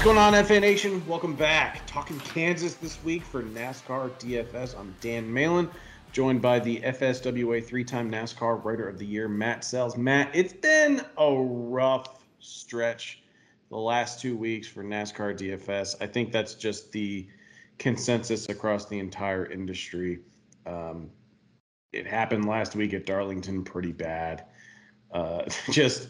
What's going on, FA Nation? Welcome back. Talking Kansas this week for NASCAR DFS. I'm Dan Malin, joined by the FSWA three time NASCAR Writer of the Year, Matt Selz. Matt, it's been a rough stretch the last two weeks for NASCAR DFS. I think that's just the consensus across the entire industry. Um, it happened last week at Darlington pretty bad. Uh, just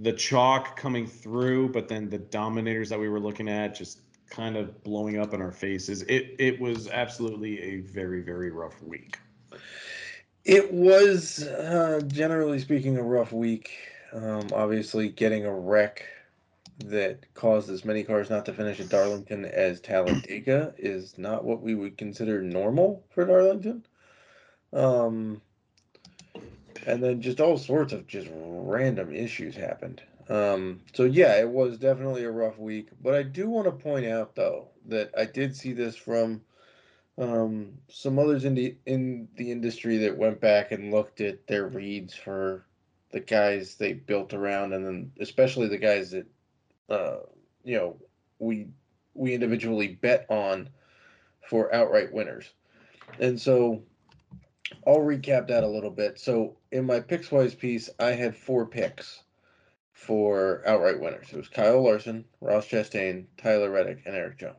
the chalk coming through, but then the dominators that we were looking at just kind of blowing up in our faces. It it was absolutely a very very rough week. It was uh, generally speaking a rough week. Um, obviously, getting a wreck that caused as many cars not to finish at Darlington as Talladega is not what we would consider normal for Darlington. Um, and then just all sorts of just random issues happened. Um, so yeah, it was definitely a rough week. But I do want to point out though that I did see this from um, some others in the in the industry that went back and looked at their reads for the guys they built around, and then especially the guys that uh, you know we we individually bet on for outright winners. And so I'll recap that a little bit. So in my Pickswise piece, I had four picks for outright winners. It was Kyle Larson, Ross Chastain, Tyler Reddick, and Erik Jones.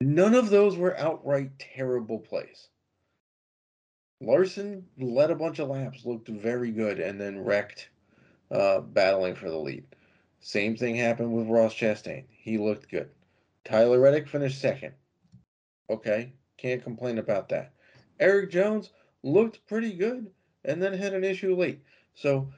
None of those were outright terrible plays. Larson led a bunch of laps, looked very good, and then wrecked uh, battling for the lead. Same thing happened with Ross Chastain. He looked good. Tyler Reddick finished second. Okay, can't complain about that. Erik Jones looked pretty good and then had an issue late. So,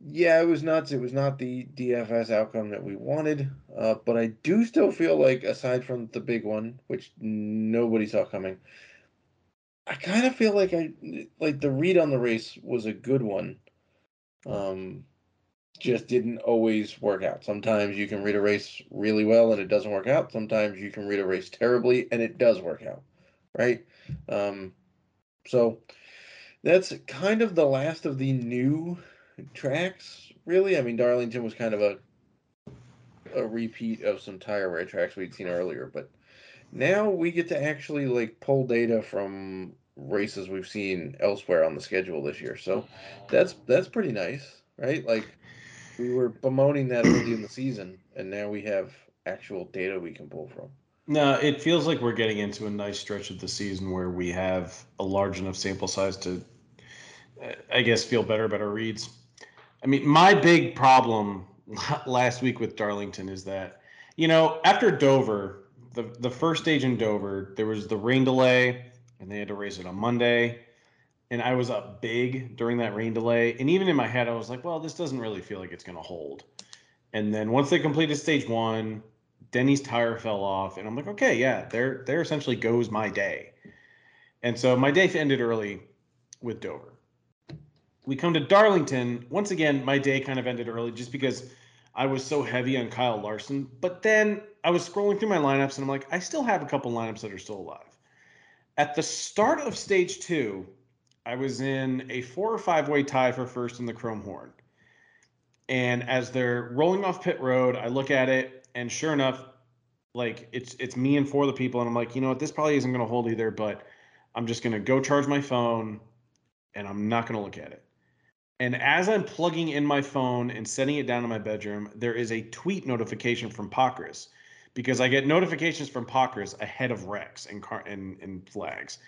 yeah, it was nuts. It was not the DFS outcome that we wanted, uh, but I do still feel like, aside from the big one, which nobody saw coming, I kind of feel like I like the read on the race was a good one. Um, just didn't always work out. Sometimes you can read a race really well and it doesn't work out. Sometimes you can read a race terribly and it does work out, right? Um, so that's kind of the last of the new tracks, really. I mean, Darlington was kind of a a repeat of some tire wear tracks we'd seen earlier, but now we get to actually like pull data from races we've seen elsewhere on the schedule this year. So that's that's pretty nice, right? Like we were bemoaning that early in the season, and now we have actual data we can pull from. No, it feels like we're getting into a nice stretch of the season where we have a large enough sample size to, I guess, feel better about our reads. I mean, my big problem last week with Darlington is that, you know, after Dover, the the first stage in Dover, there was the rain delay, and they had to raise it on Monday, and I was up big during that rain delay, and even in my head, I was like, well, this doesn't really feel like it's going to hold. And then once they completed stage one, Denny's tire fell off, and I'm like, okay, yeah, there, there essentially goes my day. And so my day ended early with Dover. We come to Darlington. Once again, my day kind of ended early just because I was so heavy on Kyle Larson. But then I was scrolling through my lineups, and I'm like, I still have a couple lineups that are still alive. At the start of stage two, I was in a four or five way tie for first in the Chrome Horn. And as they're rolling off pit road, I look at it and sure enough, like it's it's me and four of the people, and I'm like, you know what, this probably isn't going to hold either, but I'm just going to go charge my phone, and I'm not going to look at it. And as I'm plugging in my phone and setting it down in my bedroom, there is a tweet notification from Pockrass because I get notifications from Pockrass ahead of Rex and car and, and flags.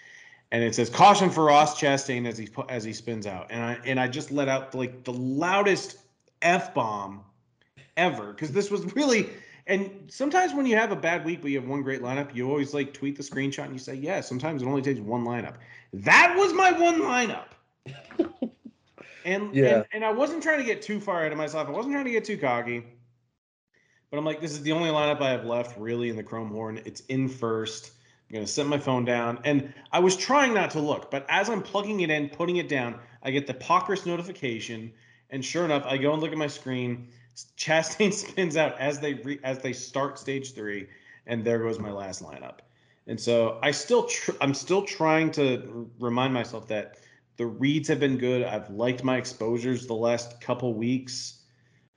And it says caution for Ross Chastain as he as he spins out. And I and I just let out like the loudest F bomb ever because this was really and sometimes when you have a bad week but you have one great lineup, you always like tweet the screenshot and you say, yeah, sometimes it only takes one lineup. That was my one lineup. and, yeah. and and I wasn't trying to get too far ahead of myself. I wasn't trying to get too cocky. But I'm like, this is the only lineup I have left really in the Chrome Horn. It's in first. I'm gonna set my phone down. And I was trying not to look, but as I'm plugging it in, putting it down, I get the Pockrass notification. And sure enough, I go and look at my screen Chastain spins out as they re, as they start stage three, and there goes my last lineup. And so I still tr- I'm still trying to remind myself that the reads have been good. I've liked my exposures the last couple weeks.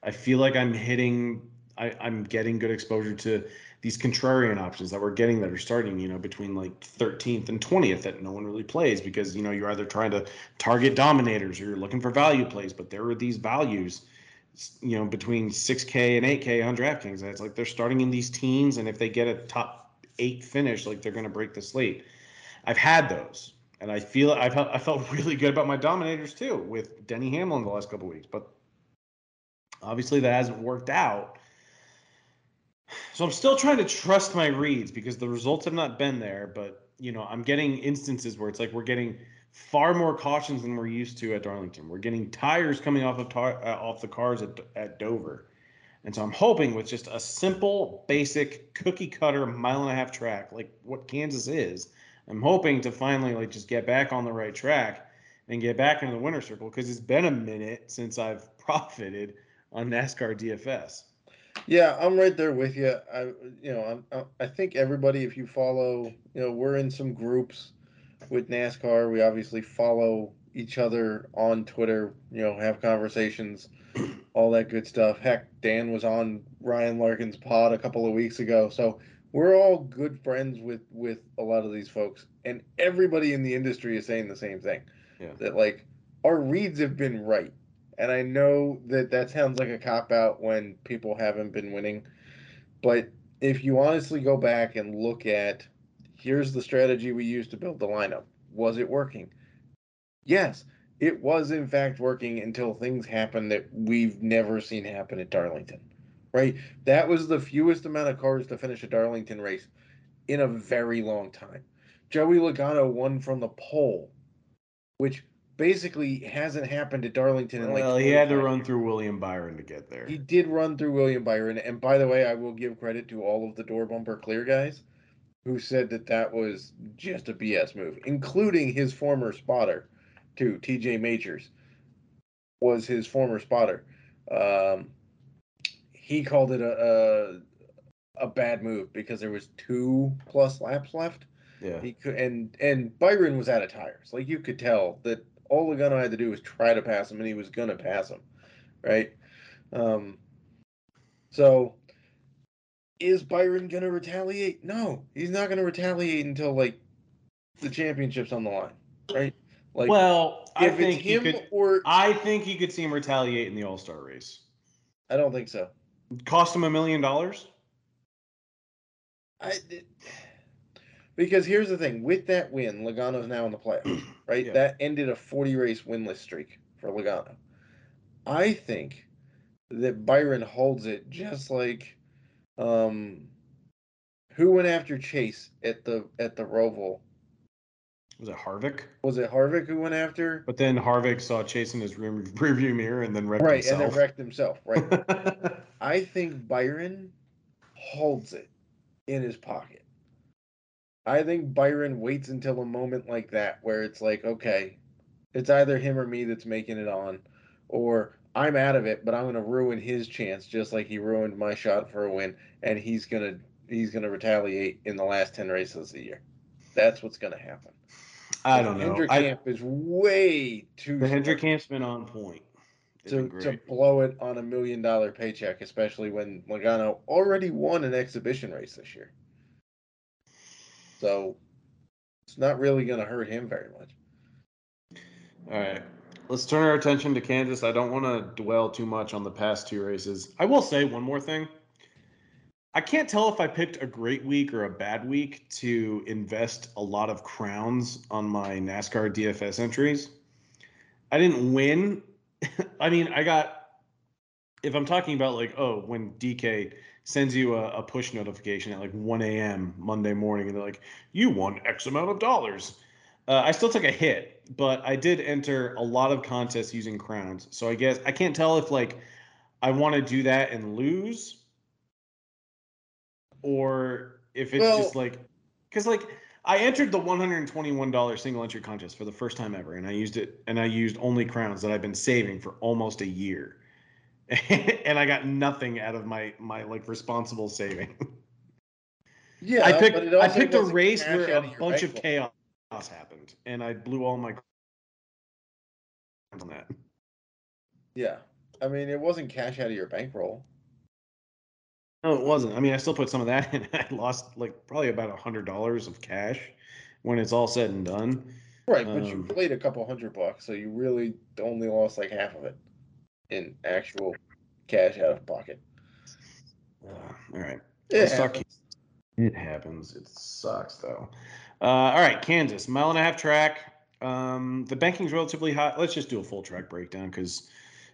I feel like I'm hitting I, I'm getting good exposure to these contrarian options that we're getting that are starting, you know, between like 13th and 20th that no one really plays because, you know, you're either trying to target dominators or you're looking for value plays, but there are these values, you know, between 6K and 8K on DraftKings. It's like they're starting in these teens, and if they get a top eight finish, like they're going to break the slate. I've had those, and I feel I've I felt really good about my dominators too with Denny Hamlin the last couple weeks, but obviously that hasn't worked out so I'm still trying to trust my reads because the results have not been there, but you know, I'm getting instances where it's like we're getting far more cautions than we're used to at Darlington. We're getting tires coming off of tar- uh, off the cars at, at Dover. And so I'm hoping with just a simple, basic cookie cutter mile and a half track, like what Kansas is, I'm hoping to finally like just get back on the right track and get back into the winner circle because it's been a minute since I've profited on NASCAR DFS. Yeah, I'm right there with you. I, you know, I'm, I think everybody, if you follow, you know, we're in some groups with NASCAR. We obviously follow each other on Twitter. You know, have conversations, all that good stuff. Heck, Dan was on Ryan Larkin's pod a couple of weeks ago, so we're all good friends with with a lot of these folks, and everybody in the industry is saying the same thing. Yeah. That like our reads have been right. And I know that that sounds like a cop out when people haven't been winning. But if you honestly go back and look at here's the strategy we used to build the lineup, was it working? Yes, it was in fact working until things happened that we've never seen happen at Darlington. Right? That was the fewest amount of cars to finish a Darlington race in a very long time. Joey Logano won from the pole, which basically hasn't happened at Darlington in like. Well, he had to run years. through William Byron to get there. He did run through William Byron, and by the way, I will give credit to all of the door bumper clear guys who said that that was just a BS move, including his former spotter, too. T.J. Majors was his former spotter. Um, he called it a, a a bad move because there was two plus laps left. Yeah. He could and and Byron was out of tires. Like you could tell that all Logano had to do was try to pass him, and he was gonna pass him, right? Um, so is Byron gonna retaliate? No, he's not gonna retaliate until like the championship's on the line, right? Like, well, I think him could, or I think you could see him retaliate in the All Star race. I don't think so. Cost him a million dollars. I. Because here's the thing: with that win, Logano's now in the playoffs, right? Yeah. That ended a 40 race winless streak for Logano. I think that Byron holds it just like um who went after Chase at the at the Roval? Was it Harvick? Was it Harvick who went after? But then Harvick saw Chase in his room, rearview mirror and then wrecked right, himself. Right, and then wrecked himself. Right. I think Byron holds it in his pocket. I think Byron waits until a moment like that where it's like, okay, it's either him or me that's making it on, or I'm out of it, but I'm gonna ruin his chance just like he ruined my shot for a win, and he's gonna he's gonna retaliate in the last ten races of the year. That's what's gonna happen. I don't know. Hendrick camp is way too. The Hendrick camp's been on point. to, to blow it on a million dollar paycheck, especially when Logano already won an exhibition race this year. So it's not really going to hurt him very much. All right. Let's turn our attention to Kansas. I don't want to dwell too much on the past two races. I will say one more thing. I can't tell if I picked a great week or a bad week to invest a lot of crowns on my NASCAR DFS entries. I didn't win. I mean, I got if I'm talking about like, oh, when DK sends you a, a, push notification at like 1 a.m. Monday morning, and they're like, you won X amount of dollars. Uh, I still took a hit, but I did enter a lot of contests using crowns. So I guess I can't tell if like I want to do that and lose, or if it's well, just like, because like I entered the $121 single entry contest for the first time ever, and I used it, and I used only crowns that I've been saving for almost a year. and I got nothing out of my my like responsible saving. Yeah, I picked I picked a race where a bunch of chaos happened, and I blew all my on that. Yeah, I mean it wasn't cash out of your bankroll. No, it wasn't. I mean, I still put some of that in. I lost like probably about a hundred dollars of cash when it's all said and done. Right, but you Um, played a couple hundred bucks, so you really only lost like half of it in actual cash out of pocket. Uh, all right. It Let's talk-. It happens. It sucks though. Uh, all right, Kansas, mile and a half track. Um, the banking's relatively hot. Let's just do a full track breakdown because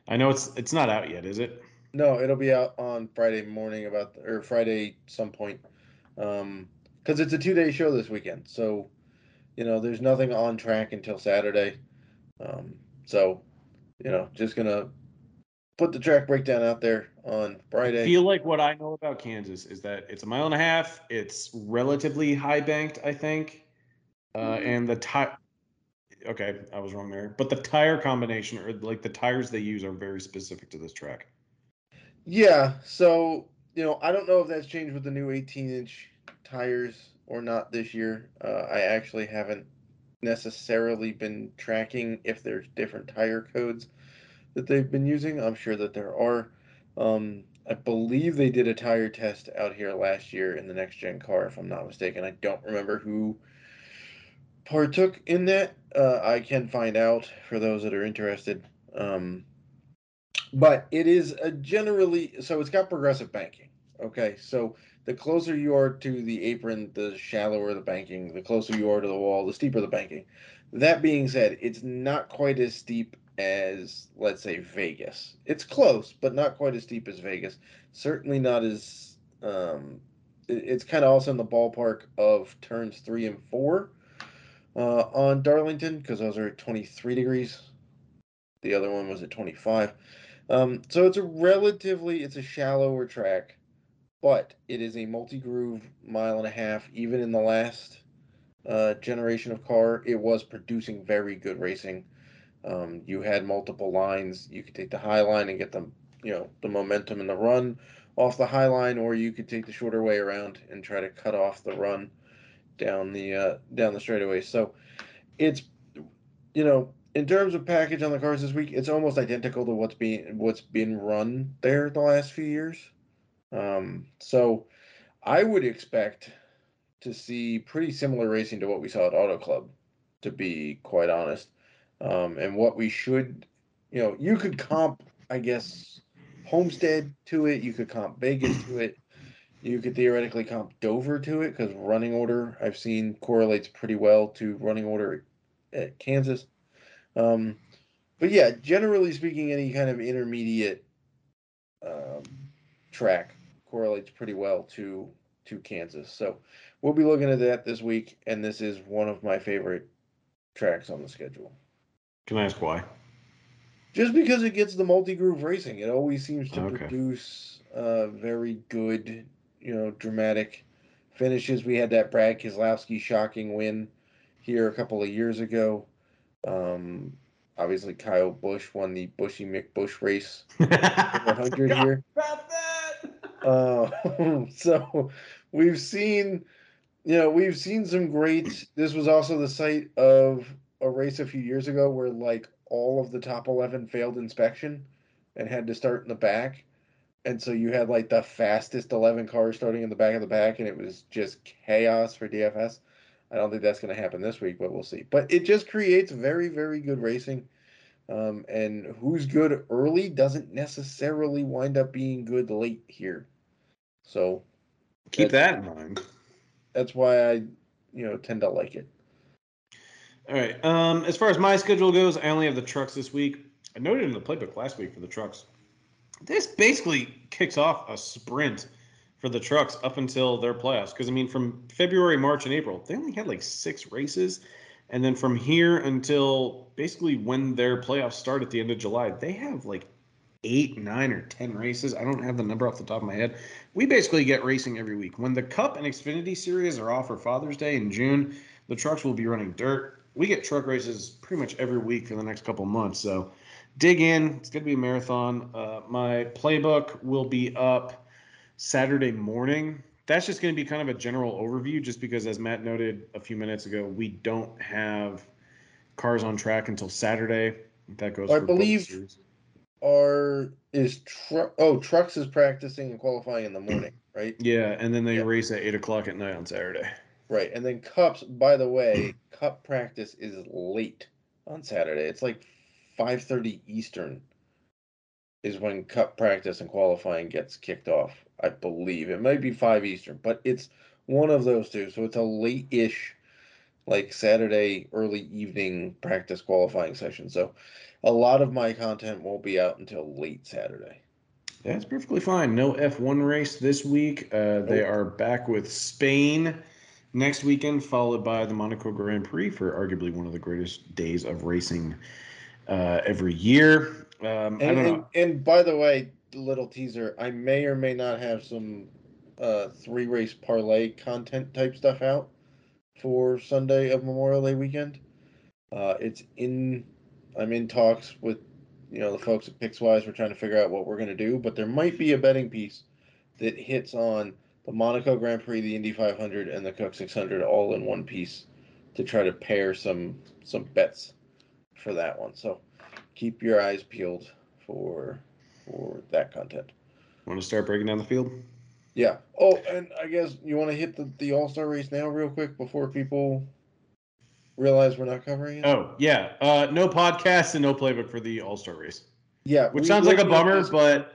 I know it's it's not out yet, is it? No, it'll be out on Friday morning about or Friday some point, um, because it's a two day show this weekend. So, you know, there's nothing on track until Saturday. Um, so, you know, just gonna put the track breakdown out there on Friday. I feel like what I know about Kansas is that it's a mile and a half. It's relatively high banked, I think, uh, and the tire. Okay, I was wrong there. But the tire combination, or like the tires they use, are very specific to this track. Yeah, so you know, I don't know if that's changed with the new 18 inch tires or not this year. Uh, I actually haven't necessarily been tracking if there's different tire codes that they've been using. I'm sure that there are. Um, I believe they did a tire test out here last year in the next gen car, if I'm not mistaken. I don't remember who partook in that. Uh, I can find out for those that are interested. Um, but it is a generally so it's got progressive banking. Okay, so the closer you are to the apron, the shallower the banking. The closer you are to the wall, the steeper the banking. That being said, it's not quite as steep as let's say Vegas. It's close, but not quite as steep as Vegas. Certainly not as um, it- it's kind of also in the ballpark of turns three and four uh, on Darlington because those are at 23 degrees. The other one was at 25. Um, so it's a relatively it's a shallower track, but it is a multi-groove mile and a half. Even in the last uh, generation of car, it was producing very good racing. Um, you had multiple lines. You could take the high line and get the you know the momentum in the run off the high line, or you could take the shorter way around and try to cut off the run down the uh, down the straightaway. So it's you know in terms of package on the cars this week, it's almost identical to what's being what's been run there the last few years. Um, so I would expect to see pretty similar racing to what we saw at Auto Club, to be quite honest. Um, and what we should, you know, you could comp, I guess, Homestead to it. You could comp Vegas to it. You could theoretically comp Dover to it because running order I've seen correlates pretty well to running order at Kansas. Um, but yeah, generally speaking, any kind of intermediate um, track correlates pretty well to to Kansas. So we'll be looking at that this week, and this is one of my favorite tracks on the schedule. Can I ask why? Just because it gets the multi groove racing, it always seems to Okay. produce uh, very good, you know, dramatic finishes. We had that Brad Keselowski shocking win here a couple of years ago. Um, obviously, Kyle Busch won the Buschy McBusch race 100 here. About that. Uh, so we've seen, you know, we've seen some great. This was also the site of a race a few years ago where like all of the top 11 failed inspection and had to start in the back. And so you had like the fastest 11 cars starting in the back of the back, and it was just chaos for DFS. I don't think that's going to happen this week, but we'll see. But it just creates very, very good racing. Um, and who's good early doesn't necessarily wind up being good late here. So Keep that in mind. that's why I, you know, tend to like it. All right. Um, as far as my schedule goes, I only have the trucks this week. I noted in the playbook last week for the trucks. This basically kicks off a sprint for the trucks up until their playoffs. Because I mean, from February, March, and April, they only had like six races, and then from here until basically when their playoffs start at the end of July, they have like eight, nine, or ten races. I don't have the number off the top of my head. We basically get racing every week. When the Cup and Xfinity series are off for Father's Day in June, the trucks will be running dirt. We get truck races pretty much every week for the next couple months. So dig in. It's going to be a marathon. Uh, my playbook will be up Saturday morning. That's just going to be kind of a general overview, just because, as Matt noted a few minutes ago, we don't have cars on track until Saturday. That goes. I believe- are is truck? Oh, trucks is practicing and qualifying in the morning, right? Yeah, and then they Yeah. race at eight o'clock at night on Saturday. Right, and then cups. By the way, cup practice is late on Saturday. It's like five thirty Eastern. Is when cup practice and qualifying gets kicked off. I believe it might be five Eastern, but it's one of those two. So it's a late-ish, like Saturday early evening practice qualifying session. So a lot of my content won't be out until late Saturday. That's perfectly fine. No F1 race this week. Uh, They are back with Spain next weekend, followed by the Monaco Grand Prix for arguably one of the greatest days of racing uh, every year. Um, I And, and, and by the way, little teaser, I may or may not have some uh, three race parlay content type stuff out for Sunday of Memorial Day weekend. Uh, it's in, I'm in talks with, you know, the folks at Pickswise. We're trying to figure out what we're going to do, but there might be a betting piece that hits on the Monaco Grand Prix, the Indy 500, and the Coke 600 all in one piece to try to pair some some bets for that one. So keep your eyes peeled for for that content. Want to start breaking down the field? Yeah. Oh, and I guess you want to hit the, the All Star race now, real quick, before people realize we're not covering it. Oh, yeah. Uh, no podcast and no playbook for the All Star race, yeah. which sounds like a bummer, but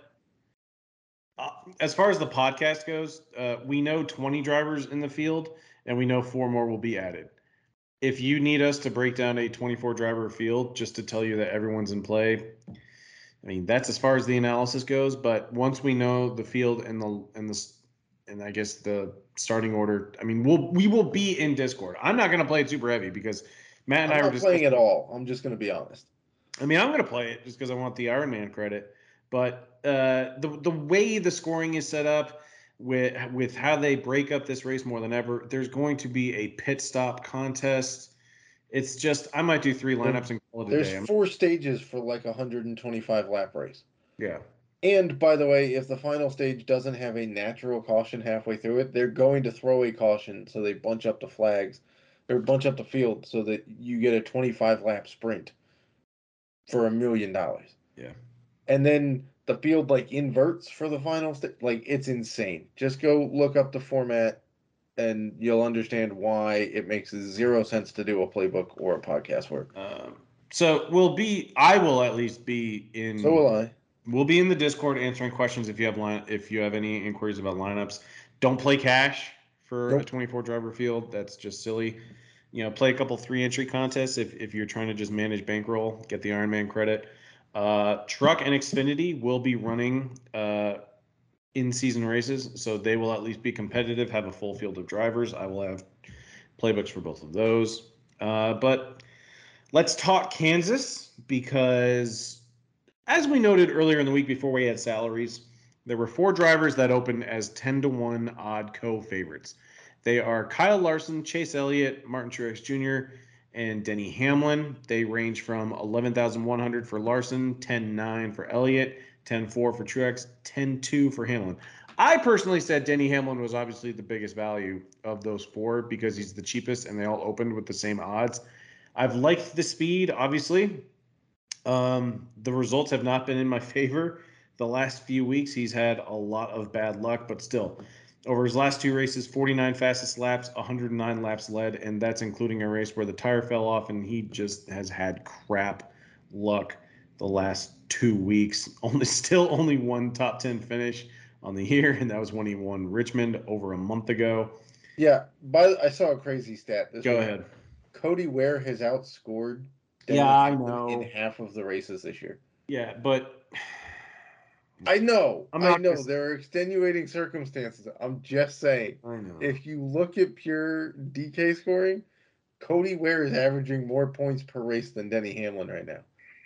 as far as the podcast goes, uh, we know 20 drivers in the field and we know four more will be added. If you need us to break down a 24 driver field just to tell you that everyone's in play, I mean that's as far as the analysis goes. But once we know the field and the and the and I guess the starting order, I mean we'll we will be in Discord. I'm not going to play it super heavy because Matt and I'm I were not just playing at all. I'm just going to be honest. I mean, I'm going to play it just because I want the Iron Man credit. But uh, the the way the scoring is set up, with with how they break up this race more than ever, there's going to be a pit stop contest. It's just I might do three lineups and call it a There's day. Four stages for like a 125 lap race. yeah, And by the way, if the final stage doesn't have a natural caution halfway through it, they're going to throw a caution so they bunch up the flags or bunch up the field so that you get a 25 lap sprint for a million dollars. Yeah. And then the field like inverts for the final stage. Like it's insane. Just go look up the format and you'll understand why it makes zero sense to do a playbook or a podcast work. um, so we'll be. I will at least be in. So will I. We'll be in the Discord answering questions if you have line if you have any inquiries about lineups. Don't play cash for a 24 driver field. That's just silly. You know, play a couple three entry contests if, if you're trying to just manage bankroll, get the Ironman credit. Uh, Truck and Xfinity will be running uh, in season races, so they will at least be competitive, have a full field of drivers. I will have playbooks for both of those. Uh, but let's talk Kansas because as we noted earlier in the week before we had salaries, there were four drivers that opened as 10 to 1 odd co favorites. They are Kyle Larson, Chase Elliott, Martin Truex Jr., and Denny Hamlin. They range from 11,100 for Larson, 10.9 for Elliott, 10.4 for Truex, 10.2 for Hamlin. I personally said Denny Hamlin was obviously the biggest value of those four because he's the cheapest and they all opened with the same odds. I've liked the speed, obviously. Um, the results have not been in my favor. The last few weeks, he's had a lot of bad luck, but still, over his last two races, 49 fastest laps, 109 laps led, and that's including a race where the tire fell off and he just has had crap luck the last two weeks. Only still only one top 10 finish on the year, and that was when he won Richmond over a month ago. Yeah, by I saw a crazy stat. This Go week. ahead. Cody Ware has outscored. Yeah, I know. In half of the races this year. Yeah, but I know. I'm I know. gonna- There are extenuating circumstances. I'm just saying. I know. If you look at pure DK scoring, Cody Ware is averaging more points per race than Denny Hamlin right now.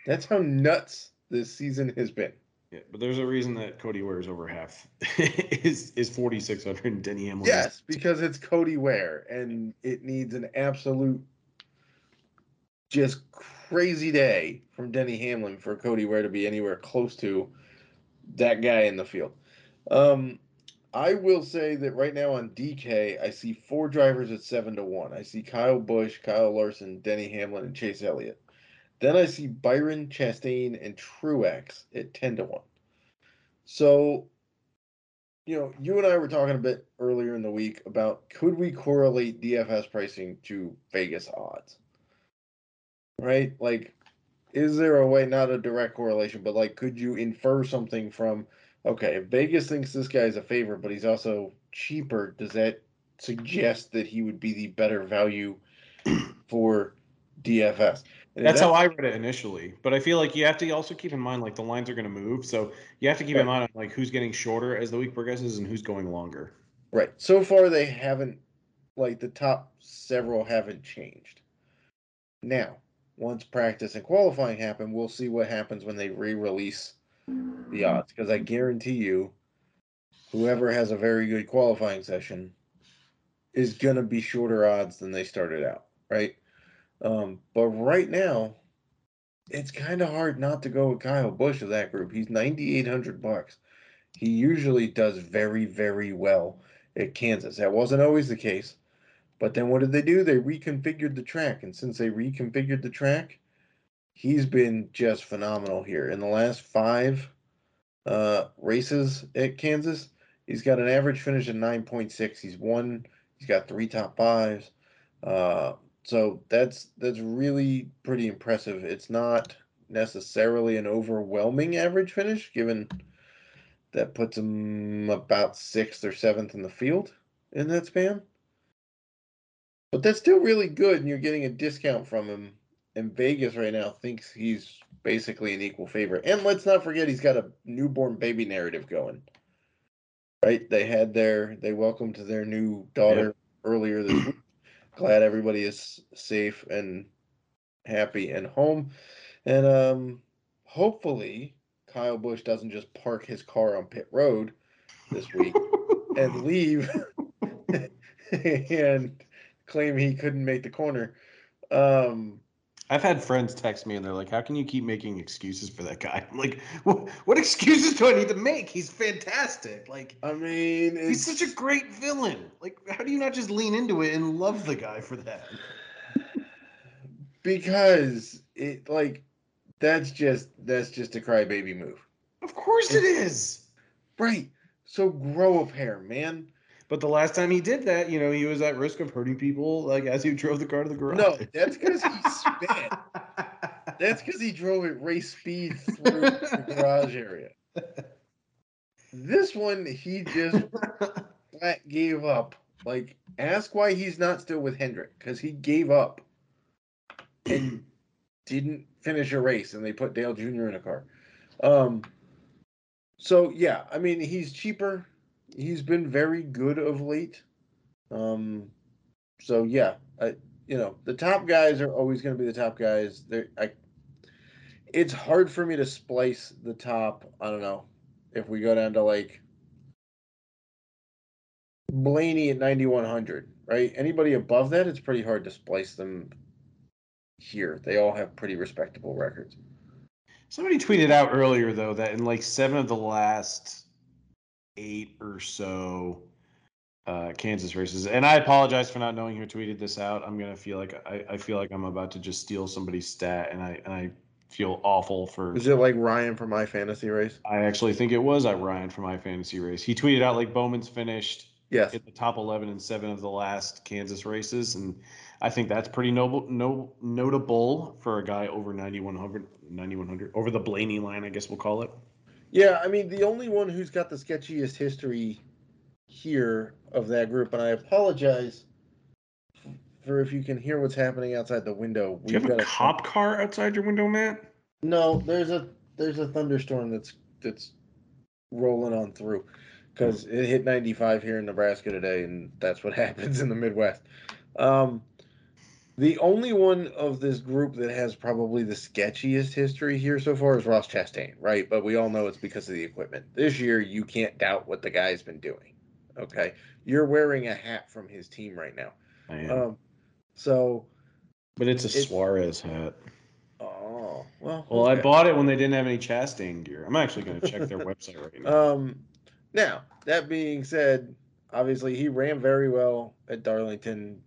That's how nuts this season has been. Yeah, but there's a reason that Cody wears over half is is 4600 and Denny Hamlin. is- Yes, because it's Cody Ware, and it needs an absolute, just crazy day from Denny Hamlin for Cody Ware to be anywhere close to that guy in the field. Um, I will say that right now on DK, I see four drivers at seven to one. I see Kyle Busch, Kyle Larson, Denny Hamlin, and Chase Elliott. Then I see Byron, Chastain, and Truex at 10 to 1. So, you know, you and I were talking a bit earlier in the week about could we correlate DFS pricing to Vegas odds? Right? Like, is there a way, not a direct correlation, but like, could you infer something from, okay, if Vegas thinks this guy's a favorite, but he's also cheaper, does that suggest that he would be the better value for DFS? And That's how I read it initially, but I feel like you have to also keep in mind like the lines are going to move, so you have to keep in Right. mind like who's getting shorter as the week progresses and who's going longer. Right. So far, they haven't, like, the top several haven't changed. Now, once practice and qualifying happen, we'll see what happens when they re release the odds. Because I guarantee you, whoever has a very good qualifying session is going to be shorter odds than they started out. Right. Um, but right now, it's kind of hard not to go with Kyle Busch of that group. He's 9,800 bucks. He usually does very, very well at Kansas. That wasn't always the case. But then what did they do? They reconfigured the track. And since they reconfigured the track, he's been just phenomenal here. In the last five uh, races at Kansas, he's got an average finish of 9.6. He's won, he's got three top fives. Uh, so that's that's really pretty impressive. It's not necessarily an overwhelming average finish, given that puts him about sixth or seventh in the field in that span. But that's still really good, and you're getting a discount from him. And Vegas right now thinks he's basically an equal favorite. And let's not forget he's got a newborn baby narrative going. Right? They had their they welcomed their new daughter earlier this week. Glad everybody is safe and happy and home. And um hopefully Kyle Busch doesn't just park his car on pit road this week and leave and claim he couldn't make the corner. Um, I've had friends text me and they're like, "How can you keep making excuses for that guy?" I'm like, "What, what excuses do I need to make? He's fantastic. Like, I mean, he's such a great villain. Like, how do you not just lean into it and love the guy for that?" because it like that's just that's just a crybaby move, Of course it is. right? So grow a pair, man. But the last time he did that, you know, he was at risk of hurting people, like as he drove the car to the garage. No, that's because he sped. That's because he drove at race speed through the garage area. This one, he just flat gave up. Like, ask why he's not still with Hendrick because he gave up and didn't finish a race, and they put Dale Jr. in a car. Um, so yeah, I mean, he's cheaper. He's been very good of late. Um, so yeah, I, you know, the top guys are always going to be the top guys. They're, I, it's hard for me to splice the top. I don't know if we go down to like Blaney at 9100, right? Anybody above that, it's pretty hard to splice them here. They all have pretty respectable records. Somebody tweeted out earlier though that in like seven of the last eight or so uh, Kansas races, and I apologize for not knowing who tweeted this out. I'm gonna feel like I, I feel like I'm about to just steal somebody's stat, and I and I feel awful for. Is it like Ryan from my fantasy race? I actually think it was I Ryan for my fantasy race. He tweeted out like Bowman's finished Yes. in the top 11 and seven of the last Kansas races, and I think that's pretty noble, no notable for a guy over 9100, 9100 over the Blaney line, I guess we'll call it. Yeah, I mean, the only one who's got the sketchiest history here of that group, and I apologize for if you can hear what's happening outside the window. Do you have a got cop car outside your window, Matt? No, there's a there's a thunderstorm that's that's rolling on through because it hit 95 here in Nebraska today, and that's what happens in the Midwest. Um, the only one of this group that has probably the sketchiest history here so far is Ross Chastain, right? But we all know it's because of the equipment. This year, you can't doubt what the guy's been doing. Okay, you're wearing a hat from his team right now. I am. Um, so, but it's a it- Suarez hat. oh well. Well, I bought it when they didn't have any Chastain gear. I'm actually going to check their website right now. Um, now that being said, obviously he ran very well at Darlington,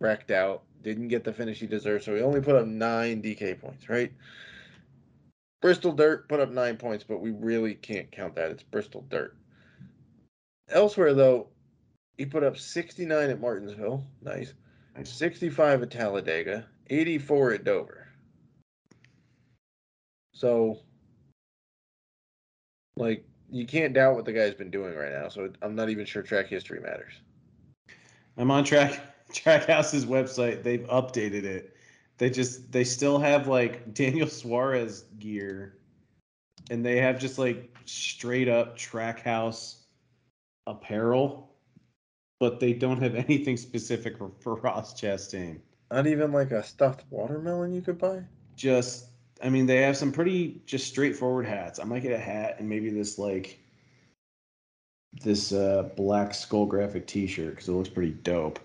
wrecked out, didn't get the finish he deserved, so he only put up nine DK points, right? Bristol Dirt put up nine points, but we really can't count that. It's Bristol Dirt. Elsewhere, though, he put up 69 at Martinsville. Nice. Nice. 65 at Talladega. 84 at Dover. So, like, you can't doubt what the guy's been doing right now. So I'm not even sure track history matters. I'm on track Trackhouse's website. They've updated it. They just they still have like Daniel Suarez gear, and they have just like straight up Trackhouse apparel, but they don't have anything specific for, for Ross Chastain. Not even like a stuffed watermelon you could buy. Just I mean, they have some pretty just straightforward hats. I might get a hat and maybe this like this uh, black skull graphic T-shirt because it looks pretty dope.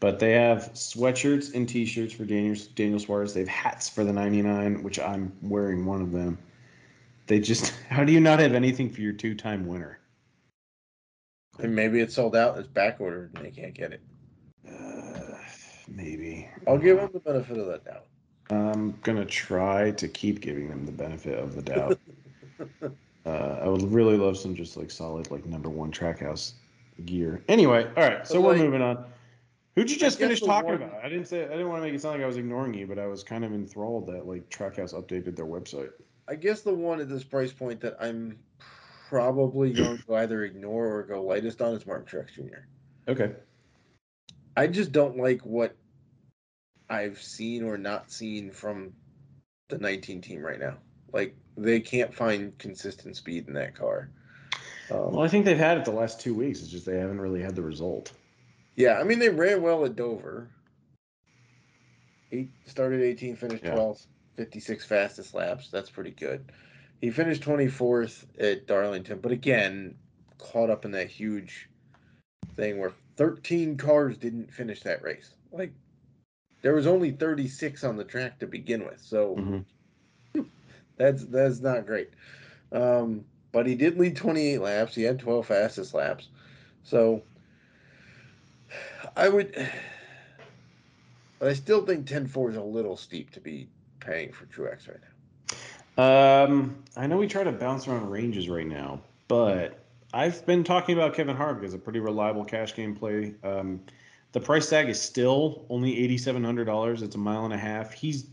But they have sweatshirts and T-shirts for Daniel Daniel Suarez. They have hats for the 99, which I'm wearing one of them. They just how do you not have anything for your two-time winner? And maybe it's sold out. It's back ordered and they can't get it. Uh, maybe. I'll give them the benefit of the doubt. I'm gonna try to keep giving them the benefit of the doubt. uh, I would really love some just like solid like number one trackhouse gear. Anyway, all right, so we're like, moving on. Who'd you just finish talking one- about? I didn't say I didn't want to make it sound like I was ignoring you, but I was kind of enthralled that like Trackhouse updated their website. I guess the one at this price point that I'm probably going to either ignore or go lightest on is Martin Truex Jr. Okay. I just don't like what I've seen or not seen from the 19 team right now. Like they can't find consistent speed in that car. Um, Well, I think they've had it the last two weeks. It's just they haven't really had the result. Yeah, I mean they ran well at Dover. Eight started 18, finished Yeah. 12th, 56 fastest laps. That's pretty good. He finished 24th at Darlington, but again, caught up in that huge thing where 13 cars didn't finish that race. Like there was only 36 on the track to begin with. So Mhm. that's that's not great. Um, but he did lead 28 laps. He had 12 fastest laps. So I would but I still think 10-4 is a little steep to be paying for Truex right now. Um, I know we try to bounce around ranges right now, but I've been talking about Kevin Harvick as a pretty reliable cash game play. Um, the price tag is still only eighty seven hundred dollars. It's a mile and a half. He's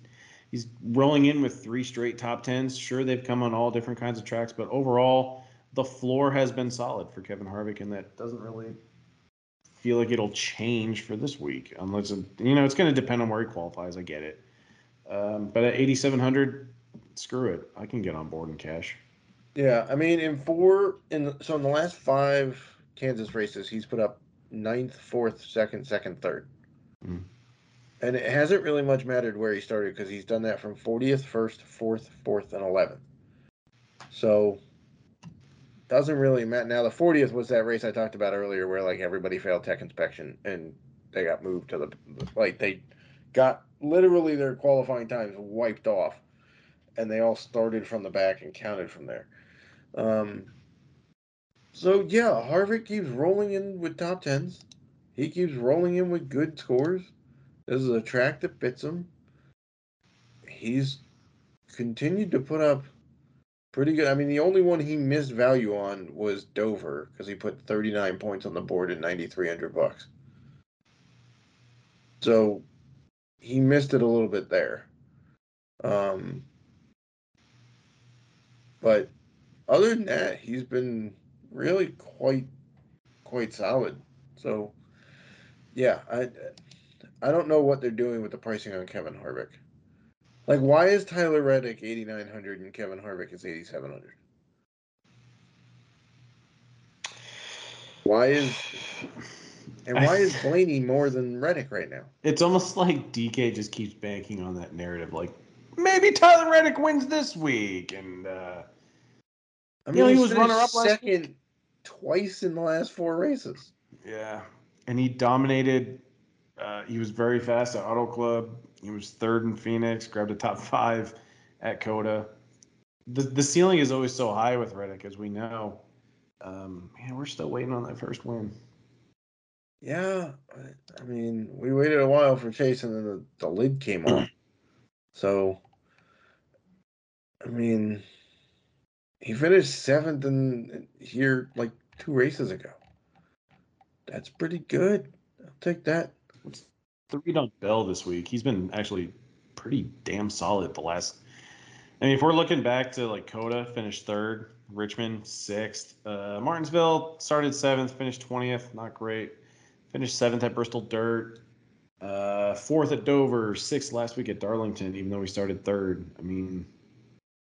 he's rolling in with three straight top tens. Sure, they've come on all different kinds of tracks, but overall, the floor has been solid for Kevin Harvick, and that doesn't really feel like it'll change for this week, unless it, you know it's going to depend on where he qualifies. I get it, um, but at eighty seven hundred, screw it. I can get on board in cash. Yeah, I mean, in four, in so in the last five Kansas races, he's put up ninth, fourth, second, second, third, Mm. and it hasn't really much mattered where he started because he's done that from fortieth, first, fourth, fourth, and eleventh. So doesn't really matter. Now the fortieth was that race I talked about earlier, where like everybody failed tech inspection and they got moved to the like they got literally their qualifying times wiped off, and they all started from the back and counted from there. Um, so yeah, Harvick keeps rolling in with top tens. He keeps rolling in with good scores. This is a track that fits him. He's continued to put up pretty good. I mean, the only one he missed value on was Dover because he put 39 points on the board at 9,300 bucks. So he missed it a little bit there. Um, but other than that, he's been really quite quite solid. So yeah, I I don't know what they're doing with the pricing on Kevin Harvick. Like, why is Tyler Reddick eighty nine hundred and Kevin Harvick is eighty seven hundred? Why is and why is Blaney more than Reddick right now? It's almost like DK just keeps banking on that narrative, like maybe Tyler Reddick wins this week, and uh, I mean, You know, he he's was runner-up last second twice in the last four races. yeah, and he dominated. Uh, he was very fast at Auto Club. He was third in Phoenix, grabbed a top five at COTA. The the ceiling is always so high with Reddick, as we know. Um, man, we're still waiting on that first win. Yeah, I- mean, we waited a while for Chase, and then the, the lid came off. So, I mean, he finished seventh in here like two races ago. That's pretty good. I'll take that. Read on Bell this week, he's been actually pretty damn solid the last. I mean, if we're looking back to like COTA, finished third, Richmond sixth, uh, Martinsville started seventh, finished twentieth, not great. Finished seventh at Bristol Dirt, uh, fourth at Dover, sixth last week at Darlington, even though he started third. I mean,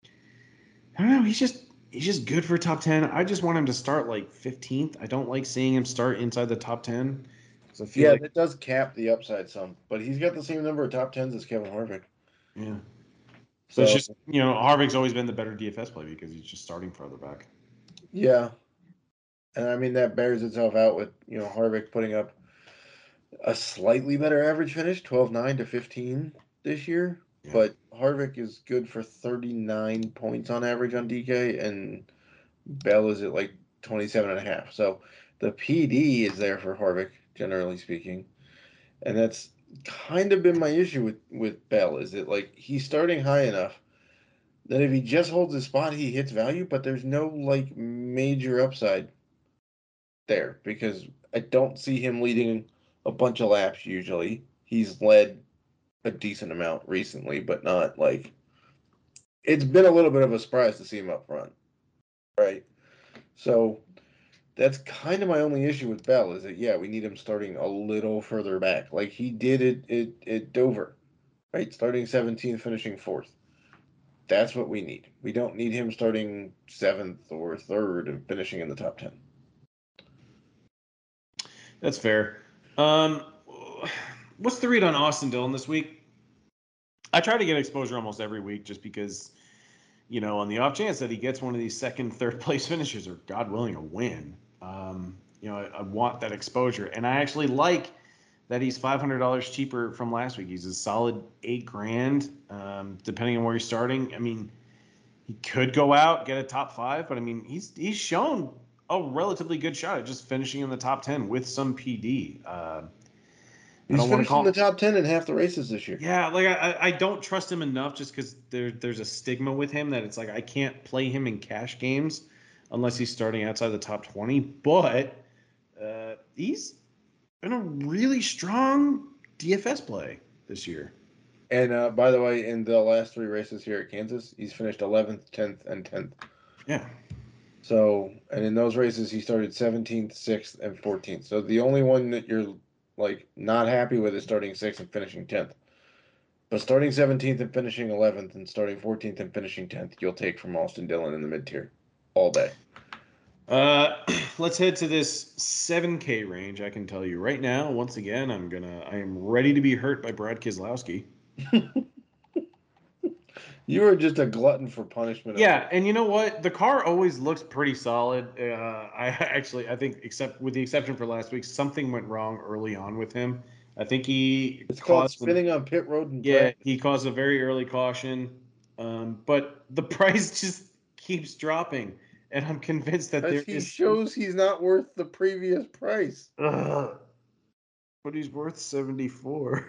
I don't know. He's just he's just good for top ten. I just want him to start like fifteenth. I don't like seeing him start inside the top ten. 'Cause I feel Yeah, like that does cap the upside some, but he's got the same number of top tens as Kevin Harvick. yeah. So So it's just you know Harvick's always been the better DFS play because he's just starting further back. yeah, and I mean that bears itself out with you know Harvick putting up a slightly better average finish, 12-9 to fifteen this year. Yeah. But Harvick is good for thirty nine points on average on DK, and Bell is at like 27 and a half. So the PD is there for Harvick, generally speaking, and that's kind of been my issue with with Bell. Is that like he's starting high enough that if he just holds his spot, he hits value, but there's no like major upside there because I don't see him leading a bunch of laps usually. He's led a decent amount recently, but not like it's been a little bit of a surprise to see him up front. Right. So that's kind of my only issue with Bell is that yeah, we need him starting a little further back. Like he did it at, at Dover. Right? Starting 17th, finishing fourth. That's what we need. We don't need him starting seventh or third and finishing in the top ten. That's fair. Um, what's the read on Austin Dillon this week? I try to get exposure almost every week just because, you know, on the off chance that he gets one of these second, third place finishes or God willing a win, um, you know, I, I want that exposure. And I actually like that he's five hundred dollars cheaper from last week. He's a solid eight grand, um, depending on where he's starting. I mean, he could go out get a top five, but I mean, he's he's shown a relatively good shot at just finishing in the top ten with some PD. Uh, He's finished in the top ten in half the races this year. yeah, like I, I don't trust him enough just because there there's a stigma with him that it's like I can't play him in cash games unless he's starting outside the top twenty. But uh, he's been a really strong DFS play this year. And uh, by the way, in the last three races here at Kansas, he's finished eleventh, tenth, and tenth. Yeah, So, and in those races, he started seventeenth, sixth, and fourteenth. So the only one that you're like not happy with is starting sixth and finishing tenth. But starting seventeenth and finishing eleventh, and starting fourteenth and finishing tenth, you'll take from Austin Dillon in the mid tier all day. Uh, let's head to this 7K range. I can tell you right now. Once again, I'm gonna. I am ready to be hurt by Brad Keselowski. You are just a glutton for punishment. Yeah, and you know what? The car always looks pretty solid. Uh, I actually, I think, except with the exception for last week, something went wrong early on with him. I think he It's called spinning on pit road and Yeah, he caused a very early caution, um, but the price just keeps dropping, and I'm convinced that there he is shows he's not worth the previous price. Ugh. but he's worth 74.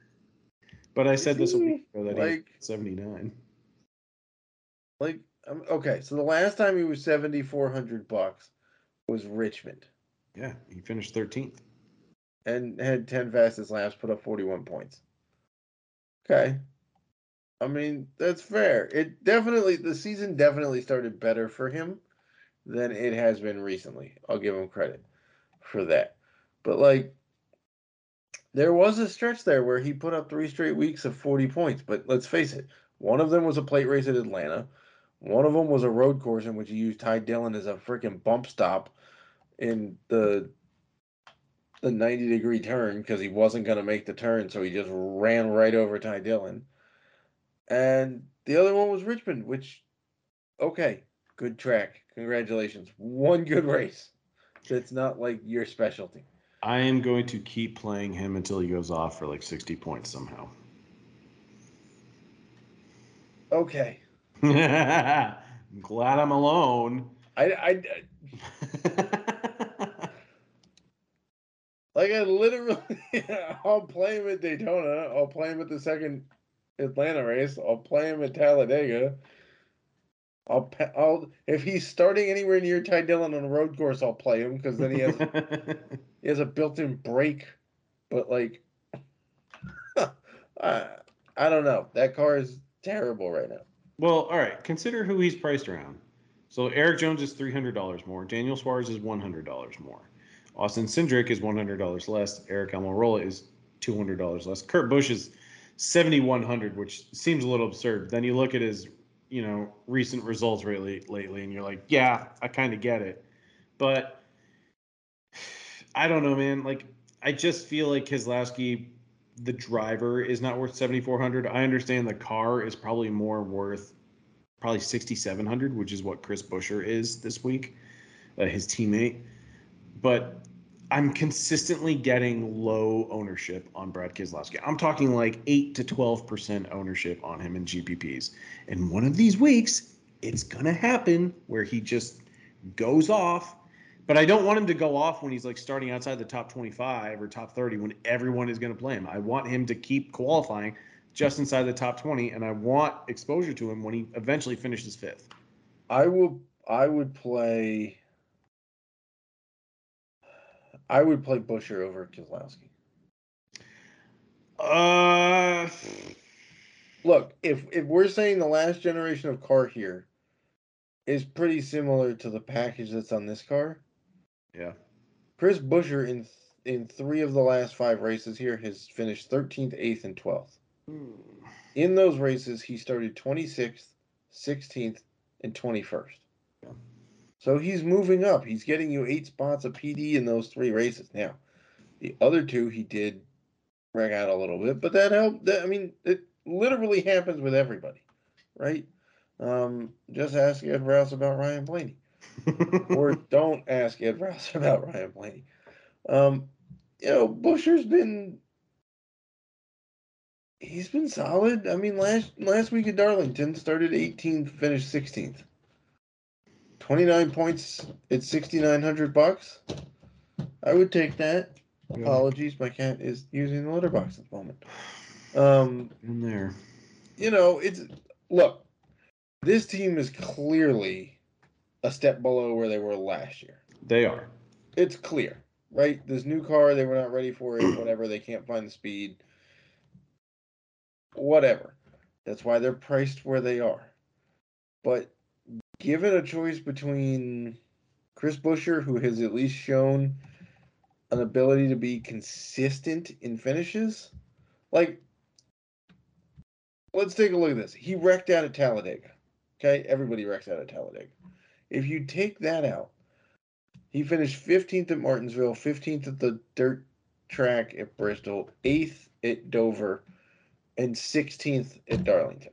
but I said this a week ago that Like- he's 79. Like, um, okay, so the last time he was seventy four hundred bucks was Richmond, Yeah, he finished 13th. and had ten fastest laps, put up forty one points. Okay, I mean that's fair. It definitely the season definitely started better for him than it has been recently. I'll give him credit for that. But like, there was a stretch there where he put up three straight weeks of forty points. But let's face it, one of them was a plate race at Atlanta. One of them was a road course in which he used Ty Dillon as a freaking bump stop in the the 90 degree turn because he wasn't going to make the turn, so he just ran right over Ty Dillon. And the other one was Richmond, which, okay, good track. Congratulations. One good race. That's not like your specialty. I am going to keep playing him until he goes off for like 60 points somehow. Okay. I'm glad I'm alone. I, I, Like I literally, I'll play him at Daytona. I'll play him at the second Atlanta race. I'll play him at Talladega. I'll, I'll if he's starting anywhere near Ty Dillon on a road course, I'll play him because then he has he has a built-in break. But like, I I don't know. That car is terrible right now. well, all right. Consider who he's priced around. So Erik Jones is three hundred dollars more. Daniel Suarez is one hundred dollars more. Austin Cindric is one hundred dollars less. Aric Almirola is two hundred dollars less. Kurt Busch is seventy one hundred, which seems a little absurd. Then you look at his, you know, recent results lately, lately, and you're like, yeah, I kind of get it, but I don't know, man. Like, I just feel like Keselowski, the driver, is not worth seventy four hundred. I understand the car is probably more worth probably 6,700, which is what Chris Buescher is this week, uh, his teammate. But I'm consistently getting low ownership on Brad Keselowski. I'm talking like 8 to 12% ownership on him in GPPs. And one of these weeks, it's going to happen where he just goes off. But I don't want him to go off when he's like starting outside the top 25 or top 30 when everyone is going to play him. I want him to keep qualifying just inside the top 20 and I want exposure to him when he eventually finishes fifth. I will. I would play. I would play Buescher over Keselowski. Uh Look, if if we're saying the last generation of car here is pretty similar to the package that's on this car, yeah. Chris Buescher in in three of the last five races here has finished 13th, 8th, and 12th. In those races, he started 26th, 16th, and 21st. Yeah. So he's moving up. He's getting you eight spots of PD in those three races. Now, the other two he did drag out a little bit, but that helped. That, I mean, it literally happens with everybody, right? Um, just ask Ed Rouse about Ryan Blaney, or don't ask Ed Rouse about Ryan Blaney. Um, you know, Buescher's been he's been solid. I mean, last last week at Darlington started 18th, finished 16th. 29 points at 6,900 bucks. I would take that. Yeah. Apologies, my cat is using the litter box at the moment. Um, in there. you know, it's look, this team is clearly a step below where they were last year. They are. It's clear, right? This new car, they were not ready for it, whatever, they can't find the speed. Whatever. That's why they're priced where they are. But given a choice between Chris Buescher, who has at least shown an ability to be consistent in finishes, like let's take a look at this. He wrecked out at Talladega. Okay, everybody wrecks out at Talladega. If you take that out, he finished 15th at Martinsville, 15th at the dirt track at Bristol, 8th at Dover, and 16th at Darlington.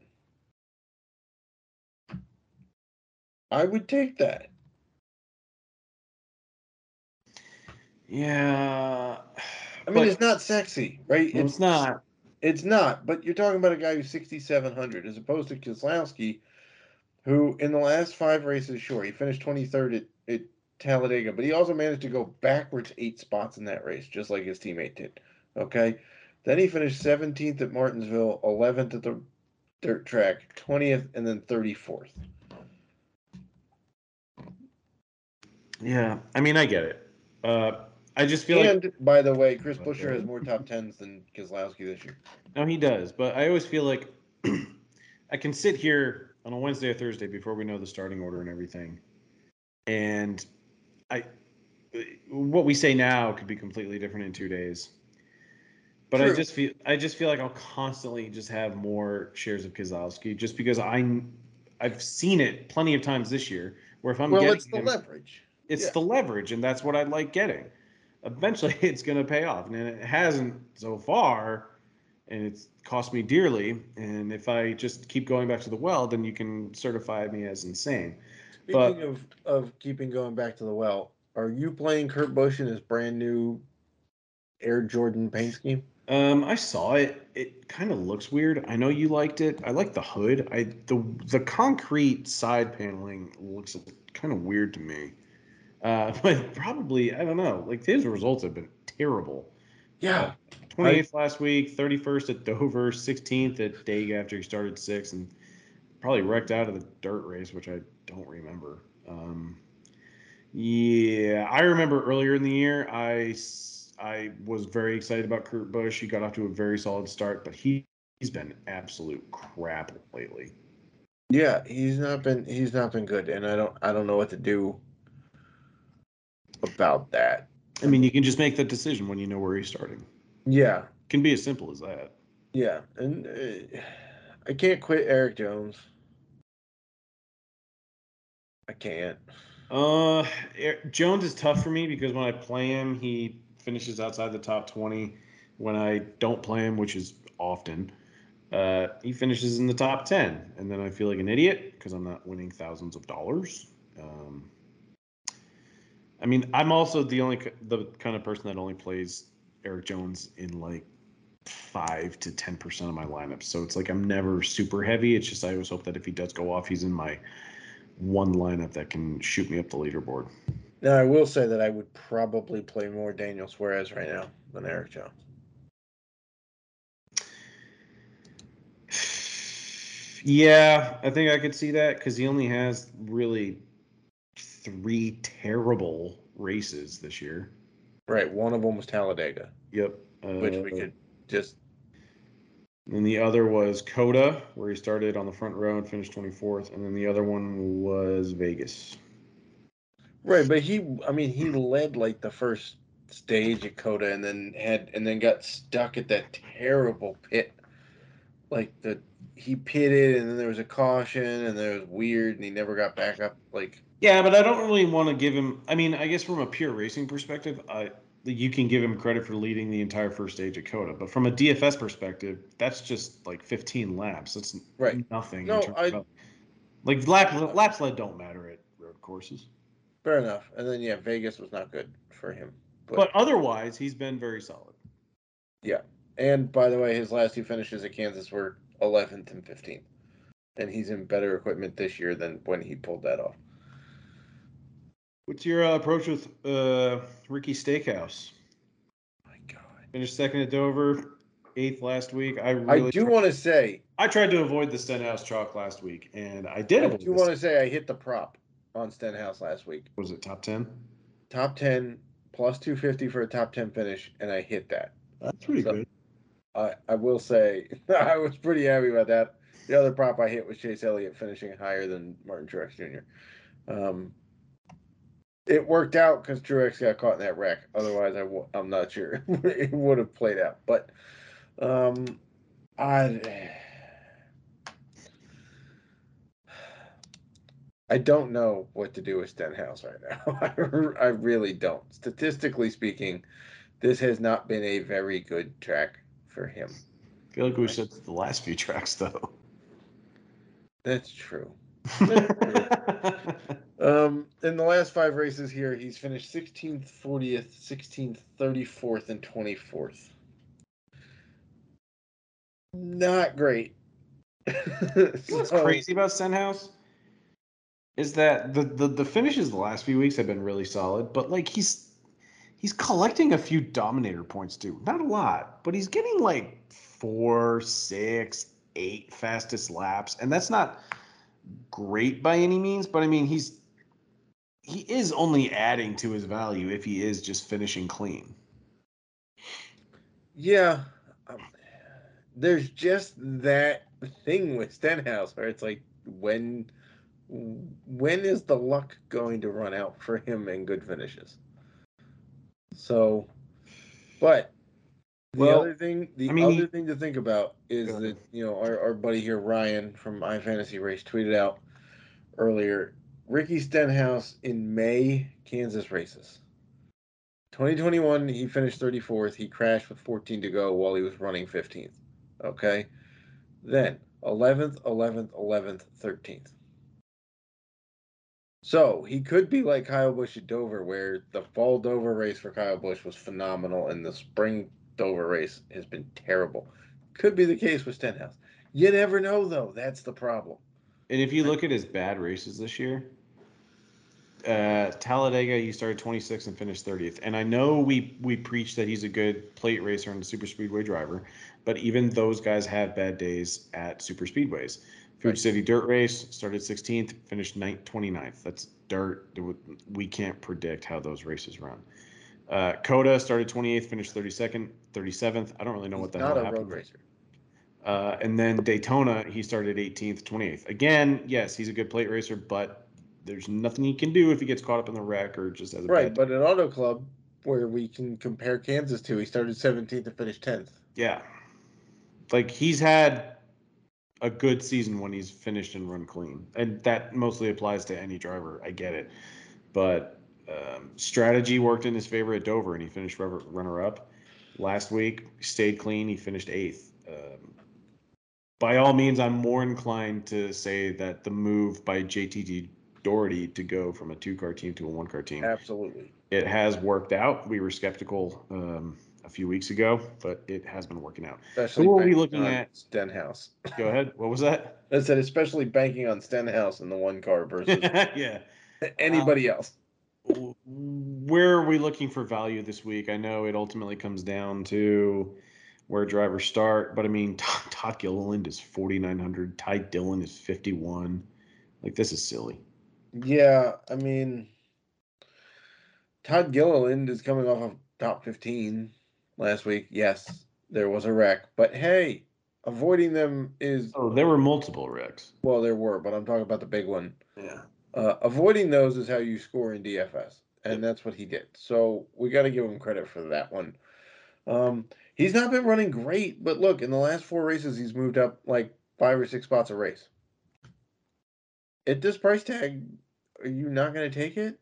I would take that. Yeah. I mean, it's not sexy, right? Well, it's not. It's not, but you're talking about a guy who's 6,700 as opposed to Keselowski, who in the last five races, sure, he finished 23rd at, at Talladega, but he also managed to go backwards eight spots in that race, just like his teammate did. Okay. Then he finished 17th at Martinsville, 11th at the dirt track, 20th, and then 34th. Yeah. I mean, I get it. Uh, I just feel like And by the way, Chris Buescher has more top tens than Keselowski this year. no, he does, but I always feel like I can sit here on a Wednesday or Thursday before we know the starting order and everything, and I what we say now could be completely different in two days. But I just feel I just feel like I'll constantly just have more shares of Keselowski just because I I've seen it plenty of times this year where if I'm well, getting it's the him, leverage. It's yeah. the leverage and that's what I like getting. Eventually it's going to pay off and it hasn't so far and it's cost me dearly and if I just keep going back to the well then you can certify me as insane. But- Speaking of, of keeping going back to the well, are you playing Kurt Busch in his brand new Air Jordan paint scheme? Um, I saw it. It kind of looks weird. I know you liked it. I like the hood. I the the concrete side paneling looks kind of weird to me. Uh, but probably, I don't know. Like his results have been terrible. Yeah. Uh, 28th last week, 31st at Dover, 16th at Dega after he started six, and probably wrecked out of the dirt race, which I don't remember. Um, yeah, I remember earlier in the year, I I was very excited about Kurt Busch. He got off to a very solid start, but he he's been absolute crap lately. Yeah, he's not been he's not been good, and I don't I don't know what to do about that. I mean, you can just make that decision when you know where he's starting. Yeah, it can be as simple as that. Yeah, and uh, I can't quit Erik Jones. I can't. Uh, Jones is tough for me because when I play him, he finishes outside the top twenty. When I don't play him, which is often, uh, he finishes in the top ten, and then I feel like an idiot because I'm not winning thousands of dollars. Um, I mean, I'm also the only the kind of person that only plays Erik Jones in like five to ten percent of my lineups. So it's like I'm never super heavy. It's just I always hope that if he does go off, he's in my one lineup that can shoot me up the leaderboard. Now I will say that I would probably play more Daniel Suarez right now than Erik Jones. Yeah, I think I could see that because he only has really three terrible races this year. Right. One of them was Talladega. Yep. Uh, which we uh, could just. And the other was COTA, where he started on the front row and finished 24th. And then the other one was Vegas. Right, but he, I mean, he led like the first stage at COTA, and then had, and then got stuck at that terrible pit. Like the, he pitted, and then there was a caution, and there was weird, and he never got back up. Like yeah, but I don't really want to give him. I mean, I guess from a pure racing perspective, I you can give him credit for leading the entire first stage at COTA. But from a DFS perspective, that's just like 15 laps. That's right. nothing. No, I, of, like lap, laps led don't matter at road courses. Fair enough. And then yeah, Vegas was not good for him. But, but otherwise, he's been very solid. Yeah. And by the way, his last two finishes at Kansas were 11th and 15th. And he's in better equipment this year than when he pulled that off. What's your uh, approach with uh, Ricky Stenhouse? My God, finished second at Dover, eighth last week. I really I do want to say I tried to avoid the Stenhouse chalk last week, and I did. I do want to say I hit the prop on Stenhouse last week. Was it top ten? Top ten plus two fifty for a top ten finish, and I hit that. That's pretty so, good. I I will say I was pretty happy about that. The other prop I hit was Chase Elliott finishing higher than Martin Truex Jr. Um, it worked out because Truex got caught in that wreck. Otherwise, I w- I'm not sure it would have played out. But um, I I don't know what to do with Stenhouse right now. I, I really don't. Statistically speaking, this has not been a very good track for him. I feel like we said the last few tracks though. That's true. um, in the last five races here, he's finished 16th, 40th, 16th, 34th, and 24th. Not great. What's so, crazy about Stenhouse is that the, the the finishes the last few weeks have been really solid, but like he's he's collecting a few dominator points too. Not a lot, but he's getting like four, six, eight fastest laps, and that's not great by any means, but I mean he's he is only adding to his value if he is just finishing clean. Yeah, um, there's just that thing with Stenhouse where it's like when when is the luck going to run out for him in good finishes? So, but the well, other thing, the I mean, other thing to think about is that you know our, our buddy here Ryan from iFantasy Race tweeted out earlier Ricky Stenhouse in May Kansas races. 2021, he finished 34th. He crashed with 14 to go while he was running 15th. Okay. Then 11th, 11th, 11th, 13th. So he could be like Kyle Busch at Dover, where the fall Dover race for Kyle Busch was phenomenal and the spring Dover race has been terrible. Could be the case with Stenhouse. You never know, though. That's the problem. And if you look at his bad races this year, uh, Talladega, he started 26th and finished 30th. And I know we we preach that he's a good plate racer and super speedway driver, but even those guys have bad days at super speedways. Food Right. City Dirt Race started 16th, finished 9th, 29th. That's dirt. We can't predict how those races run. Uh, COTA started 28th, finished 32nd, 37th. I don't really know He's what the not hell a happened. road racer. Uh, and then Daytona, he started 18th, 28th. Again, yes, he's a good plate racer, but there's nothing he can do if he gets caught up in the wreck or just as a Right, but at Auto Club, where we can compare Kansas to, he started 17th and finished 10th. Yeah. Like he's had a good season when he's finished and run clean. And that mostly applies to any driver. I get it. But um, strategy worked in his favor at Dover and he finished runner up. Last week, stayed clean. He finished eighth. Um, by all means, I'm more inclined to say that the move by JTG Daugherty to go from a two car team to a one car team Absolutely. it has worked out. We were skeptical um, a few weeks ago, but it has been working out. Especially Who are we banking looking on at? Stenhouse. Go ahead. What was that? I said, especially banking on Stenhouse in the one car versus yeah. anybody else. Where are we looking for value this week? I know it ultimately comes down to where drivers start, but I mean, Todd, Todd Gilliland is 4,900. Ty Dillon is 51. Like, this is silly. Yeah, I mean, Todd Gilliland is coming off of top 15 last week. Yes, there was a wreck, but hey, avoiding them is, Oh, there were multiple wrecks. well, there were, but I'm talking about the big one. Yeah. Uh, avoiding those is how you score in DFS, and that's what he did. So we got to give him credit for that one. Um, he's not been running great, but look, in the last four races, he's moved up like five or six spots a race. At this price tag, are you not going to take it?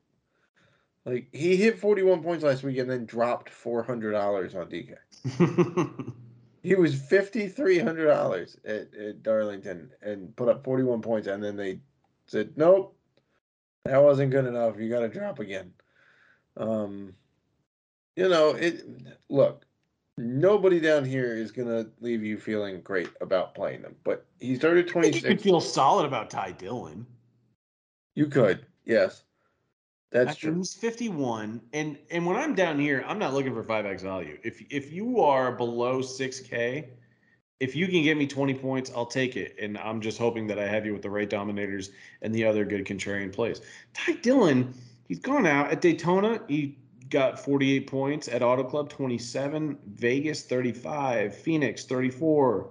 Like he hit 41 points last week and then dropped $400 on DK. He was $5,300 at, at Darlington and put up 41 points, and then they said, nope, that wasn't good enough. You got to drop again. Um, you know, it. Look, nobody down here is gonna leave you feeling great about playing them. But he started I think you could feel solid about Ty Dillon. You could, yes, that's I true. He's 51, and and when I'm down here, I'm not looking for 5x value. If if you are below 6k, if you can get me 20 points, I'll take it. And I'm just hoping that I have you with the right dominators and the other good contrarian plays. Ty Dillon, he's gone out at Daytona. He got 48 points at Auto Club 27, Vegas 35, Phoenix 34.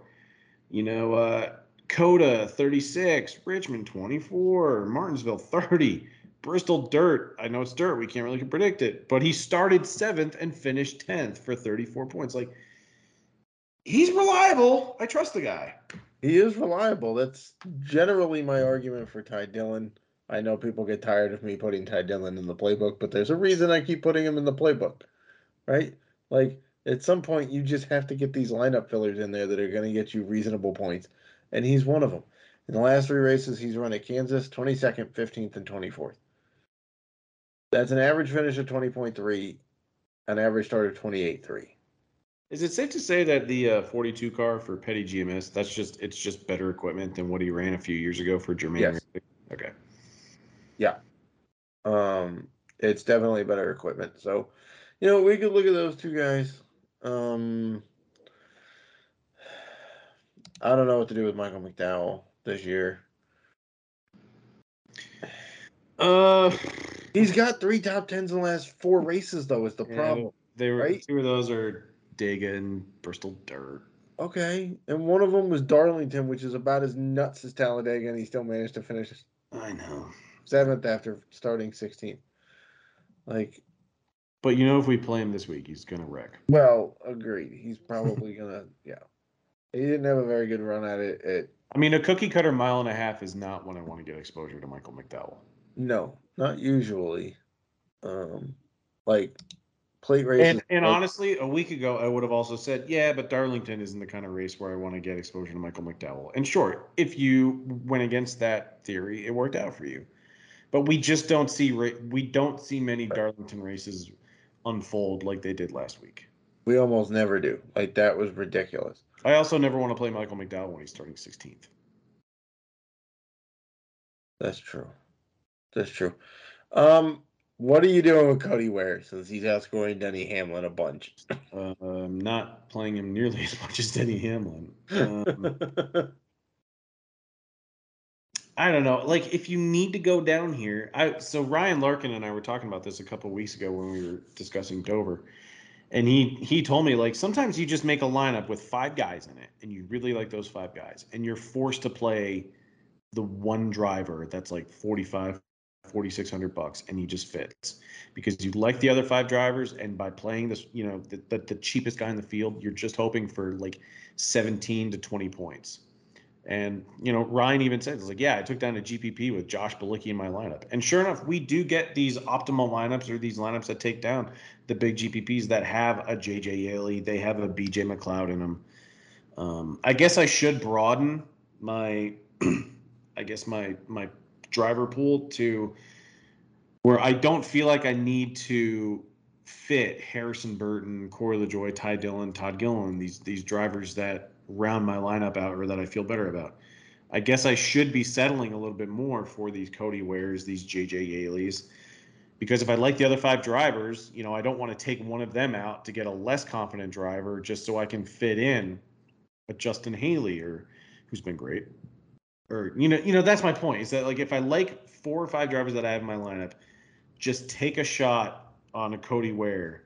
You know, uh, COTA 36, Richmond 24, Martinsville 30. Bristol dirt. I know it's dirt. We can't really predict it, but he started seventh and finished tenth for 34 points. Like he's reliable. I trust the guy. He is reliable. That's generally my argument for Ty Dillon. I know people get tired of me putting Ty Dillon in the playbook, but there's a reason I keep putting him in the playbook, right? Like at some point, you just have to get these lineup fillers in there that are going to get you reasonable points, and he's one of them. In the last three races, he's run at Kansas, 22nd, 15th, and 24th. That's an average finish of 20.3, an average start of 28.3. Is it safe to say that the uh, 42 car for Petty GMS that's just it's just better equipment than what he ran a few years ago for Germain? Yes. Racing? Okay. Um, it's definitely better equipment. So, you know, we could look at those two guys. Um, I don't know what to do with Michael McDowell this year. Uh, He's got three top tens in the last four races, though. Is the yeah, problem? they were right? two of those are Dega and Bristol Dirt. Okay, and one of them was Darlington, which is about as nuts as Talladega, and he still managed to finish I know. Seventh after starting 16th. Like, But you know, if we play him this week, he's gonna wreck. well, agreed. He's probably gonna, yeah. He didn't have a very good run at it. At I mean, a cookie cutter mile and a half is not when I want to get exposure to Michael McDowell. No, not usually. Um, like plate races. And, and like- honestly, a week ago, I would have also said, yeah, but Darlington isn't the kind of race where I want to get exposure to Michael McDowell. And sure, if you went against that theory, it worked out for you. But we just don't see we don't see many Darlington races unfold like they did last week. we almost never do. Like that was ridiculous. I also never want to play Michael McDowell when he's starting 16th. That's true. That's true. Um, what are you doing with Cody Ware since he's outscoring Denny Hamlin a bunch? Uh, I'm not playing him nearly as much as Denny Hamlin. Um, I don't know. Like, if you need to go down here, I so Ryan Larkin and I were talking about this a couple weeks ago when we were discussing Dover, and he he told me like sometimes you just make a lineup with five guys in it, and you really like those five guys, and you're forced to play the one driver that's like 45 4600 bucks and he just fits because you like the other five drivers and by playing this you know the, the, the cheapest guy in the field you're just hoping for like 17 to 20 points and you know, Ryan even says, "Like, yeah, I took down a GPP with Josh Bilicki in my lineup." And sure enough, we do get these optimal lineups or these lineups that take down the big GPPs that have a JJ Yeley, they have a BJ McLeod in them. Um, I guess I should broaden my, I guess my my driver pool to where I don't feel like I need to fit Harrison Burton, Corey LaJoie, Ty Dillon, Todd Gilliland, these these drivers that round my lineup out or that I feel better about. I guess I should be settling a little bit more for these Cody Wares, these JJ Yeleys, because if I like the other five drivers, you know, I don't want to take one of them out to get a less confident driver just so I can fit in a Justin Haley or who's been great. Or you know, you know, that's my point. Is that like if I like four or five drivers that I have in my lineup, just take a shot on a Cody Ware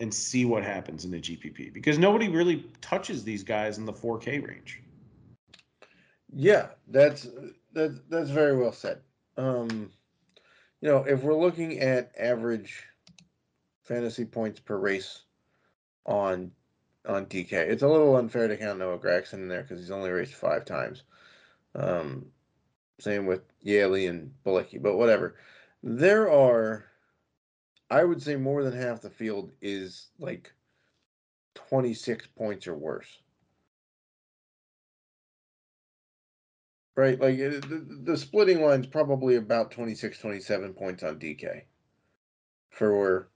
and see what happens in the GPP because nobody really touches these guys in the 4K range. Yeah, that's that's that's very well said. Um, you know, if we're looking at average fantasy points per race on on DK, it's a little unfair to count Noah Gragson in there because he's only raced five times. Um, same with Yeley and Bilicki, but whatever. There are I would say more than half the field is like 26 points or worse. Right? Like the, the splitting line's probably about 26, 27 points on DK for where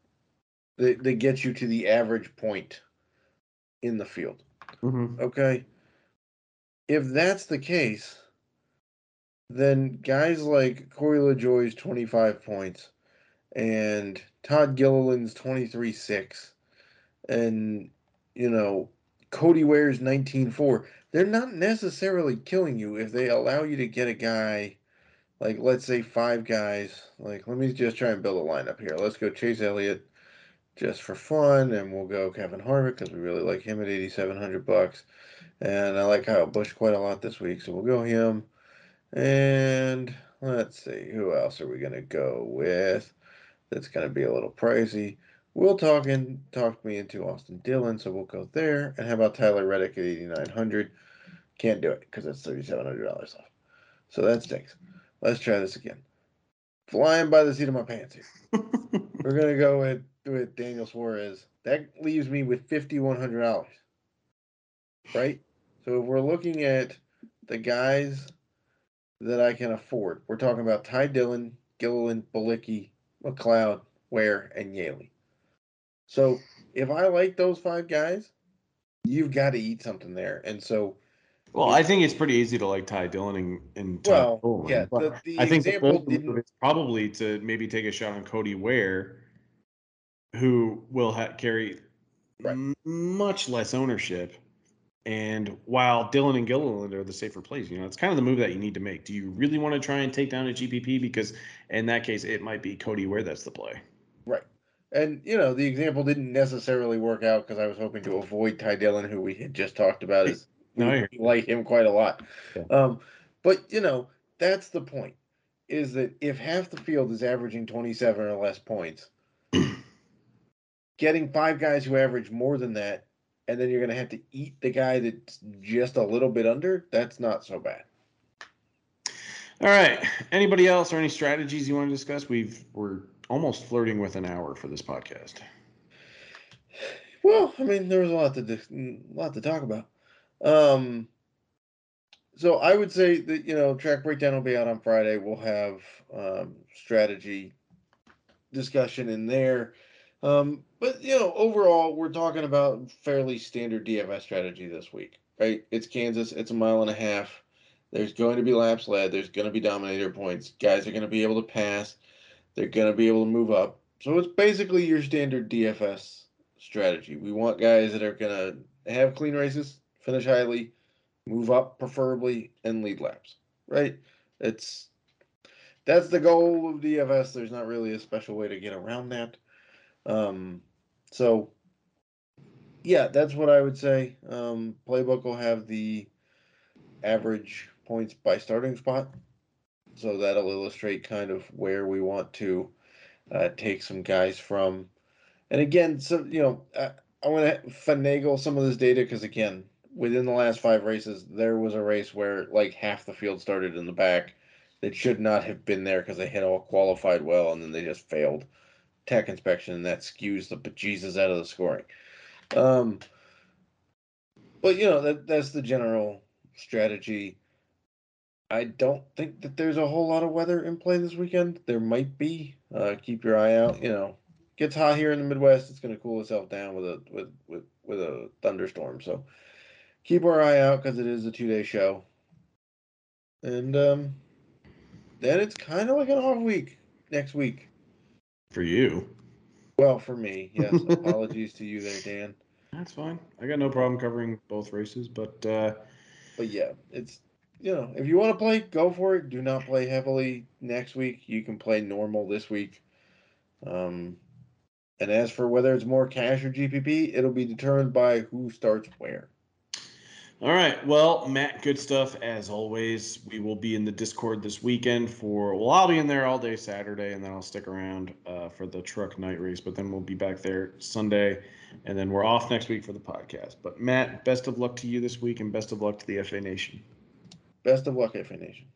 they, they get you to the average point in the field. Mm-hmm. Okay. If that's the case, then guys like Corey LaJoie's 25 points and Todd Gilliland's 23 6, and, you know, Cody Ware's 19 4, they're not necessarily killing you if they allow you to get a guy, like, let's say five guys. Like, let me just try and build a lineup here. Let's go Chase Elliott just for fun, and we'll go Kevin Harvick because we really like him at 8,700 bucks. And I like Kyle Busch quite a lot this week, so we'll go him. And let's see, who else are we going to go with? That's going to be a little pricey. Will talking talked me into Austin Dillon, so we'll go there. And how about Tyler Reddick at 8900 Can't do it because that's $3,700 off. So that stinks. Let's try this again. Flying by the seat of my pants here. We're going to go with, with Daniel Suarez. That leaves me with $5,100. Right? So if we're looking at the guys that I can afford, we're talking about Ty Dillon, Gilliland, Bilicki, McLeod, Ware, and Yaley. So if I like those five guys, you've got to eat something there. And so well, I think it's pretty easy to like Ty Dillon and, and Ty well, yeah. The, the I think the move is probably to maybe take a shot on Cody Ware, who will ha- carry right. much less ownership and while Dillon and Gilliland are the safer plays, you know, it's kind of the move that you need to make. Do you really want to try and take down a GPP? Because in that case, it might be Cody Ware that's the play. Right. And, you know, the example didn't necessarily work out because I was hoping to avoid Ty Dillon, who we had just talked about. Is no, I like him quite a lot. Yeah. Um, but, you know, that's the point is that if half the field is averaging 27 or less points, getting five guys who average more than that and then you're going to have to eat the guy that's just a little bit under, that's not so bad. All right. Anybody else or any strategies you want to discuss? We've we're almost flirting with an hour for this podcast. Well, I mean, there was a lot to a lot to talk about. Um, so I would say that you know track breakdown will be out on Friday. We'll have um, strategy discussion in there. Um, but you know, overall, we're talking about fairly standard DFS strategy this week, right? It's Kansas. It's a mile and a half. There's going to be laps led. There's going to be dominator points. Guys are going to be able to pass. They're going to be able to move up. So it's basically your standard DFS strategy. We want guys that are going to have clean races, finish highly, move up preferably, and lead laps. Right? It's that's the goal of DFS. There's not really a special way to get around that. Um, so yeah, that's what I would say. Um, playbook will have the average points by starting spot, so that'll illustrate kind of where we want to uh, take some guys from. And again, so you know, I, I want to finagle some of this data because again, within the last five races, there was a race where like half the field started in the back that should not have been there because they had all qualified well and then they just failed tech inspection and that skews the bejesus out of the scoring. Um, but you know that that's the general strategy. I don't think that there's a whole lot of weather in play this weekend. There might be. Uh, keep your eye out. You know, gets hot here in the Midwest. It's going to cool itself down with a with with with a thunderstorm. So keep our eye out because it is a two day show. And um, then it's kind of like an off week next week. For you. Well, for me, yes. Apologies to you there, Dan. That's fine. I got no problem covering both races, but uh, but yeah, it's you know if you want to play, go for it. Do not play heavily next week. You can play normal this week. Um, and as for whether it's more cash or GPP, it'll be determined by who starts where. All right. Well, Matt, good stuff as always. We will be in the Discord this weekend for, well, I'll be in there all day Saturday, and then I'll stick around uh, for the truck night race. But then we'll be back there Sunday, and then we're off next week for the podcast. But Matt, best of luck to you this week, and best of luck to the FA Nation. Best of luck, FA Nation.